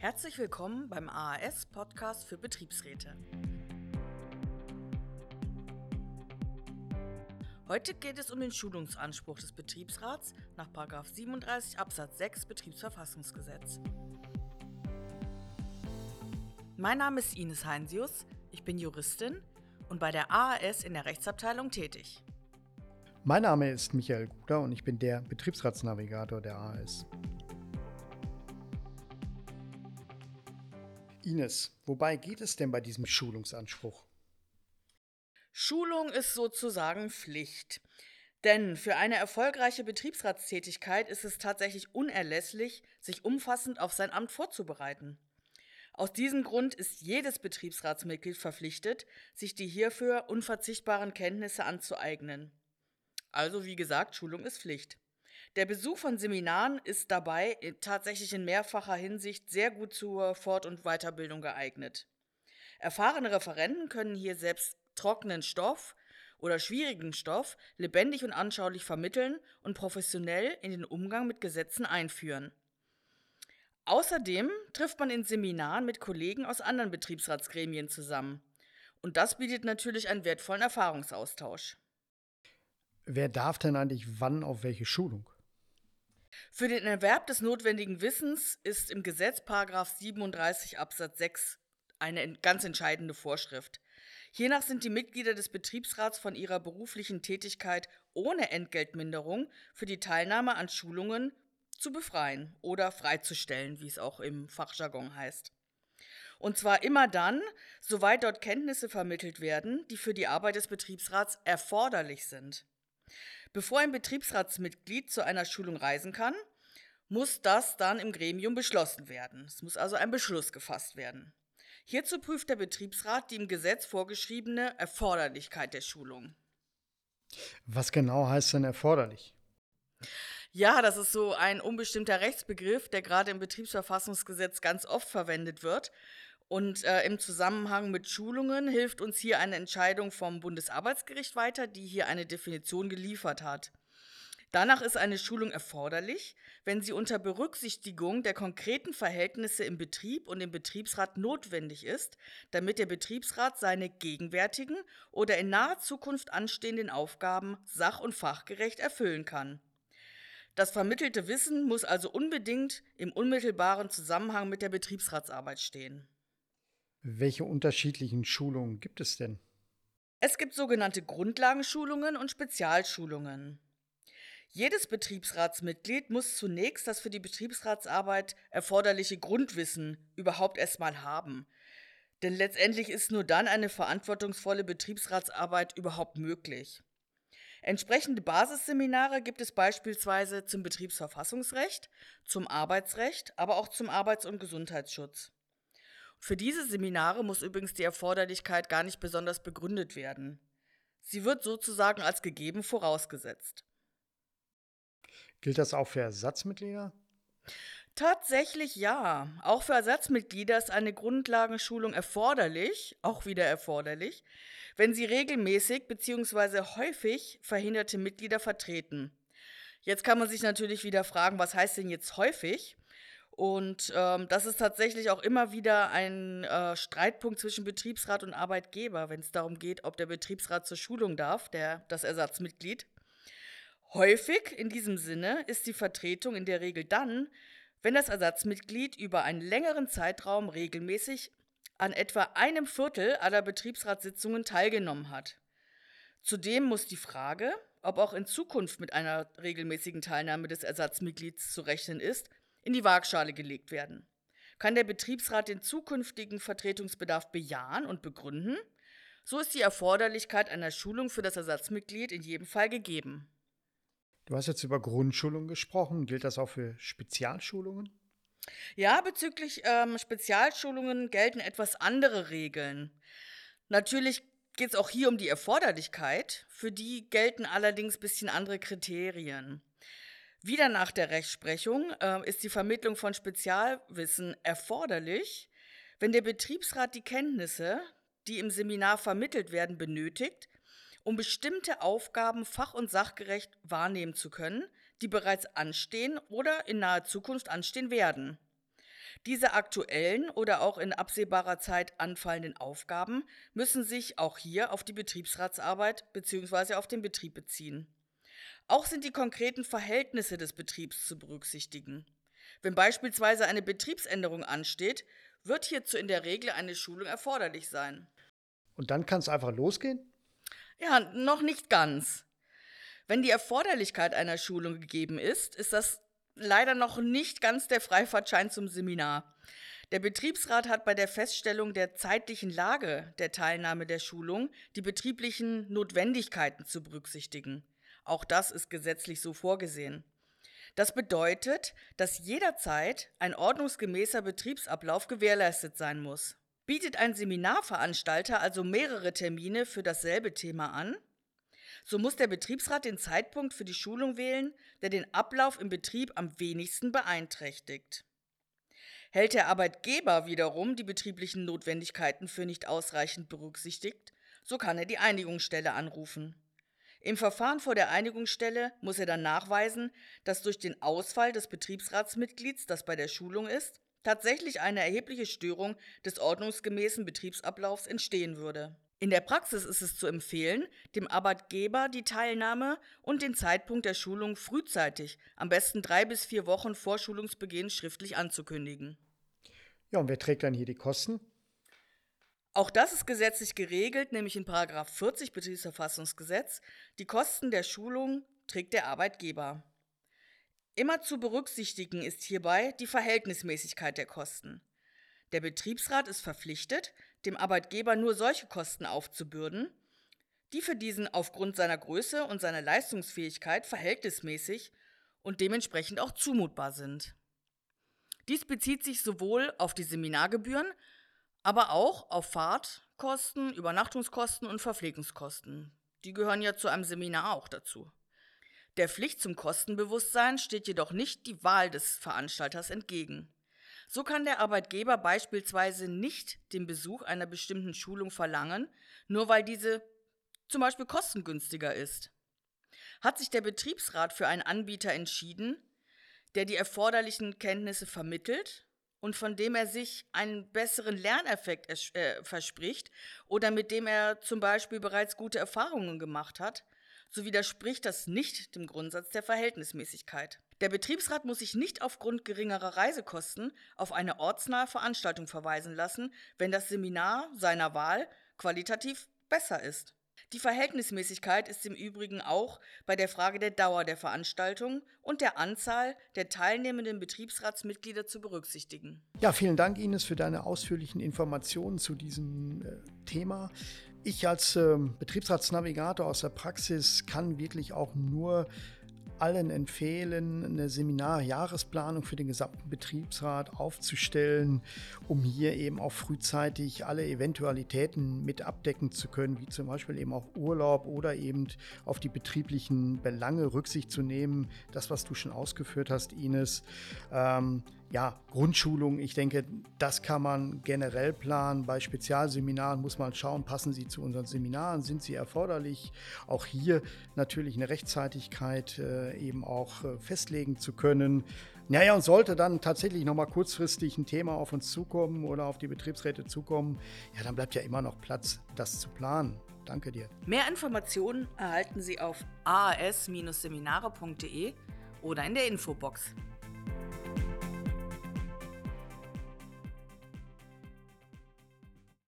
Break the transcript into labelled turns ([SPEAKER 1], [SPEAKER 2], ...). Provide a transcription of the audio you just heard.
[SPEAKER 1] Herzlich willkommen beim AAS Podcast für Betriebsräte. Heute geht es um den Schulungsanspruch des Betriebsrats nach 37 Absatz 6 Betriebsverfassungsgesetz. Mein Name ist Ines Heinsius, ich bin Juristin und bei der AAS in der Rechtsabteilung tätig.
[SPEAKER 2] Mein Name ist Michael Guder und ich bin der Betriebsratsnavigator der AAS. Ines, wobei geht es denn bei diesem Schulungsanspruch?
[SPEAKER 1] Schulung ist sozusagen Pflicht. Denn für eine erfolgreiche Betriebsratstätigkeit ist es tatsächlich unerlässlich, sich umfassend auf sein Amt vorzubereiten. Aus diesem Grund ist jedes Betriebsratsmitglied verpflichtet, sich die hierfür unverzichtbaren Kenntnisse anzueignen. Also wie gesagt, Schulung ist Pflicht. Der Besuch von Seminaren ist dabei tatsächlich in mehrfacher Hinsicht sehr gut zur Fort- und Weiterbildung geeignet. Erfahrene Referenten können hier selbst trockenen Stoff oder schwierigen Stoff lebendig und anschaulich vermitteln und professionell in den Umgang mit Gesetzen einführen. Außerdem trifft man in Seminaren mit Kollegen aus anderen Betriebsratsgremien zusammen. Und das bietet natürlich einen wertvollen Erfahrungsaustausch.
[SPEAKER 2] Wer darf denn eigentlich wann auf welche Schulung?
[SPEAKER 1] Für den Erwerb des notwendigen Wissens ist im Gesetz 37 Absatz 6 eine ganz entscheidende Vorschrift. Hiernach sind die Mitglieder des Betriebsrats von ihrer beruflichen Tätigkeit ohne Entgeltminderung für die Teilnahme an Schulungen zu befreien oder freizustellen, wie es auch im Fachjargon heißt. Und zwar immer dann, soweit dort Kenntnisse vermittelt werden, die für die Arbeit des Betriebsrats erforderlich sind. Bevor ein Betriebsratsmitglied zu einer Schulung reisen kann, muss das dann im Gremium beschlossen werden. Es muss also ein Beschluss gefasst werden. Hierzu prüft der Betriebsrat die im Gesetz vorgeschriebene Erforderlichkeit der Schulung.
[SPEAKER 2] Was genau heißt denn erforderlich?
[SPEAKER 1] Ja, das ist so ein unbestimmter Rechtsbegriff, der gerade im Betriebsverfassungsgesetz ganz oft verwendet wird und äh, im Zusammenhang mit Schulungen hilft uns hier eine Entscheidung vom Bundesarbeitsgericht weiter, die hier eine Definition geliefert hat. Danach ist eine Schulung erforderlich, wenn sie unter Berücksichtigung der konkreten Verhältnisse im Betrieb und im Betriebsrat notwendig ist, damit der Betriebsrat seine gegenwärtigen oder in naher Zukunft anstehenden Aufgaben sach- und fachgerecht erfüllen kann. Das vermittelte Wissen muss also unbedingt im unmittelbaren Zusammenhang mit der Betriebsratsarbeit stehen.
[SPEAKER 2] Welche unterschiedlichen Schulungen gibt es denn?
[SPEAKER 1] Es gibt sogenannte Grundlagenschulungen und Spezialschulungen. Jedes Betriebsratsmitglied muss zunächst das für die Betriebsratsarbeit erforderliche Grundwissen überhaupt erstmal haben. Denn letztendlich ist nur dann eine verantwortungsvolle Betriebsratsarbeit überhaupt möglich. Entsprechende Basisseminare gibt es beispielsweise zum Betriebsverfassungsrecht, zum Arbeitsrecht, aber auch zum Arbeits- und Gesundheitsschutz. Für diese Seminare muss übrigens die Erforderlichkeit gar nicht besonders begründet werden. Sie wird sozusagen als gegeben vorausgesetzt.
[SPEAKER 2] Gilt das auch für Ersatzmitglieder?
[SPEAKER 1] Tatsächlich ja. Auch für Ersatzmitglieder ist eine Grundlagenschulung erforderlich, auch wieder erforderlich, wenn sie regelmäßig bzw. häufig verhinderte Mitglieder vertreten. Jetzt kann man sich natürlich wieder fragen, was heißt denn jetzt häufig? Und ähm, das ist tatsächlich auch immer wieder ein äh, Streitpunkt zwischen Betriebsrat und Arbeitgeber, wenn es darum geht, ob der Betriebsrat zur Schulung darf, der, das Ersatzmitglied. Häufig in diesem Sinne ist die Vertretung in der Regel dann, wenn das Ersatzmitglied über einen längeren Zeitraum regelmäßig an etwa einem Viertel aller Betriebsratssitzungen teilgenommen hat. Zudem muss die Frage, ob auch in Zukunft mit einer regelmäßigen Teilnahme des Ersatzmitglieds zu rechnen ist, in die Waagschale gelegt werden. Kann der Betriebsrat den zukünftigen Vertretungsbedarf bejahen und begründen, so ist die Erforderlichkeit einer Schulung für das Ersatzmitglied in jedem Fall gegeben.
[SPEAKER 2] Du hast jetzt über Grundschulungen gesprochen. Gilt das auch für Spezialschulungen?
[SPEAKER 1] Ja, bezüglich ähm, Spezialschulungen gelten etwas andere Regeln. Natürlich geht es auch hier um die Erforderlichkeit. Für die gelten allerdings ein bisschen andere Kriterien. Wieder nach der Rechtsprechung äh, ist die Vermittlung von Spezialwissen erforderlich, wenn der Betriebsrat die Kenntnisse, die im Seminar vermittelt werden, benötigt, um bestimmte Aufgaben fach- und sachgerecht wahrnehmen zu können, die bereits anstehen oder in naher Zukunft anstehen werden. Diese aktuellen oder auch in absehbarer Zeit anfallenden Aufgaben müssen sich auch hier auf die Betriebsratsarbeit bzw. auf den Betrieb beziehen. Auch sind die konkreten Verhältnisse des Betriebs zu berücksichtigen. Wenn beispielsweise eine Betriebsänderung ansteht, wird hierzu in der Regel eine Schulung erforderlich sein.
[SPEAKER 2] Und dann kann es einfach losgehen?
[SPEAKER 1] Ja, noch nicht ganz. Wenn die Erforderlichkeit einer Schulung gegeben ist, ist das leider noch nicht ganz der Freifahrtschein zum Seminar. Der Betriebsrat hat bei der Feststellung der zeitlichen Lage der Teilnahme der Schulung die betrieblichen Notwendigkeiten zu berücksichtigen. Auch das ist gesetzlich so vorgesehen. Das bedeutet, dass jederzeit ein ordnungsgemäßer Betriebsablauf gewährleistet sein muss. Bietet ein Seminarveranstalter also mehrere Termine für dasselbe Thema an, so muss der Betriebsrat den Zeitpunkt für die Schulung wählen, der den Ablauf im Betrieb am wenigsten beeinträchtigt. Hält der Arbeitgeber wiederum die betrieblichen Notwendigkeiten für nicht ausreichend berücksichtigt, so kann er die Einigungsstelle anrufen. Im Verfahren vor der Einigungsstelle muss er dann nachweisen, dass durch den Ausfall des Betriebsratsmitglieds, das bei der Schulung ist, tatsächlich eine erhebliche Störung des ordnungsgemäßen Betriebsablaufs entstehen würde. In der Praxis ist es zu empfehlen, dem Arbeitgeber die Teilnahme und den Zeitpunkt der Schulung frühzeitig, am besten drei bis vier Wochen vor Schulungsbeginn, schriftlich anzukündigen.
[SPEAKER 2] Ja, und wer trägt dann hier die Kosten?
[SPEAKER 1] Auch das ist gesetzlich geregelt, nämlich in 40 Betriebsverfassungsgesetz. Die Kosten der Schulung trägt der Arbeitgeber. Immer zu berücksichtigen ist hierbei die Verhältnismäßigkeit der Kosten. Der Betriebsrat ist verpflichtet, dem Arbeitgeber nur solche Kosten aufzubürden, die für diesen aufgrund seiner Größe und seiner Leistungsfähigkeit verhältnismäßig und dementsprechend auch zumutbar sind. Dies bezieht sich sowohl auf die Seminargebühren, aber auch auf Fahrtkosten, Übernachtungskosten und Verpflegungskosten. Die gehören ja zu einem Seminar auch dazu. Der Pflicht zum Kostenbewusstsein steht jedoch nicht die Wahl des Veranstalters entgegen. So kann der Arbeitgeber beispielsweise nicht den Besuch einer bestimmten Schulung verlangen, nur weil diese zum Beispiel kostengünstiger ist. Hat sich der Betriebsrat für einen Anbieter entschieden, der die erforderlichen Kenntnisse vermittelt und von dem er sich einen besseren Lerneffekt äh, verspricht oder mit dem er zum Beispiel bereits gute Erfahrungen gemacht hat, so widerspricht das nicht dem Grundsatz der Verhältnismäßigkeit. Der Betriebsrat muss sich nicht aufgrund geringerer Reisekosten auf eine ortsnahe Veranstaltung verweisen lassen, wenn das Seminar seiner Wahl qualitativ besser ist. Die Verhältnismäßigkeit ist im Übrigen auch bei der Frage der Dauer der Veranstaltung und der Anzahl der teilnehmenden Betriebsratsmitglieder zu berücksichtigen.
[SPEAKER 2] Ja, vielen Dank, Ines, für deine ausführlichen Informationen zu diesem äh, Thema. Ich als äh, Betriebsratsnavigator aus der Praxis kann wirklich auch nur allen empfehlen, eine Seminarjahresplanung für den gesamten Betriebsrat aufzustellen, um hier eben auch frühzeitig alle Eventualitäten mit abdecken zu können, wie zum Beispiel eben auch Urlaub oder eben auf die betrieblichen Belange Rücksicht zu nehmen. Das, was du schon ausgeführt hast, Ines. Ähm, ja, Grundschulung, ich denke, das kann man generell planen. Bei Spezialseminaren muss man schauen, passen sie zu unseren Seminaren, sind sie erforderlich? Auch hier natürlich eine Rechtzeitigkeit äh, eben auch äh, festlegen zu können. Naja, und sollte dann tatsächlich nochmal kurzfristig ein Thema auf uns zukommen oder auf die Betriebsräte zukommen, ja, dann bleibt ja immer noch Platz, das zu planen. Danke dir.
[SPEAKER 1] Mehr Informationen erhalten Sie auf aas-seminare.de oder in der Infobox.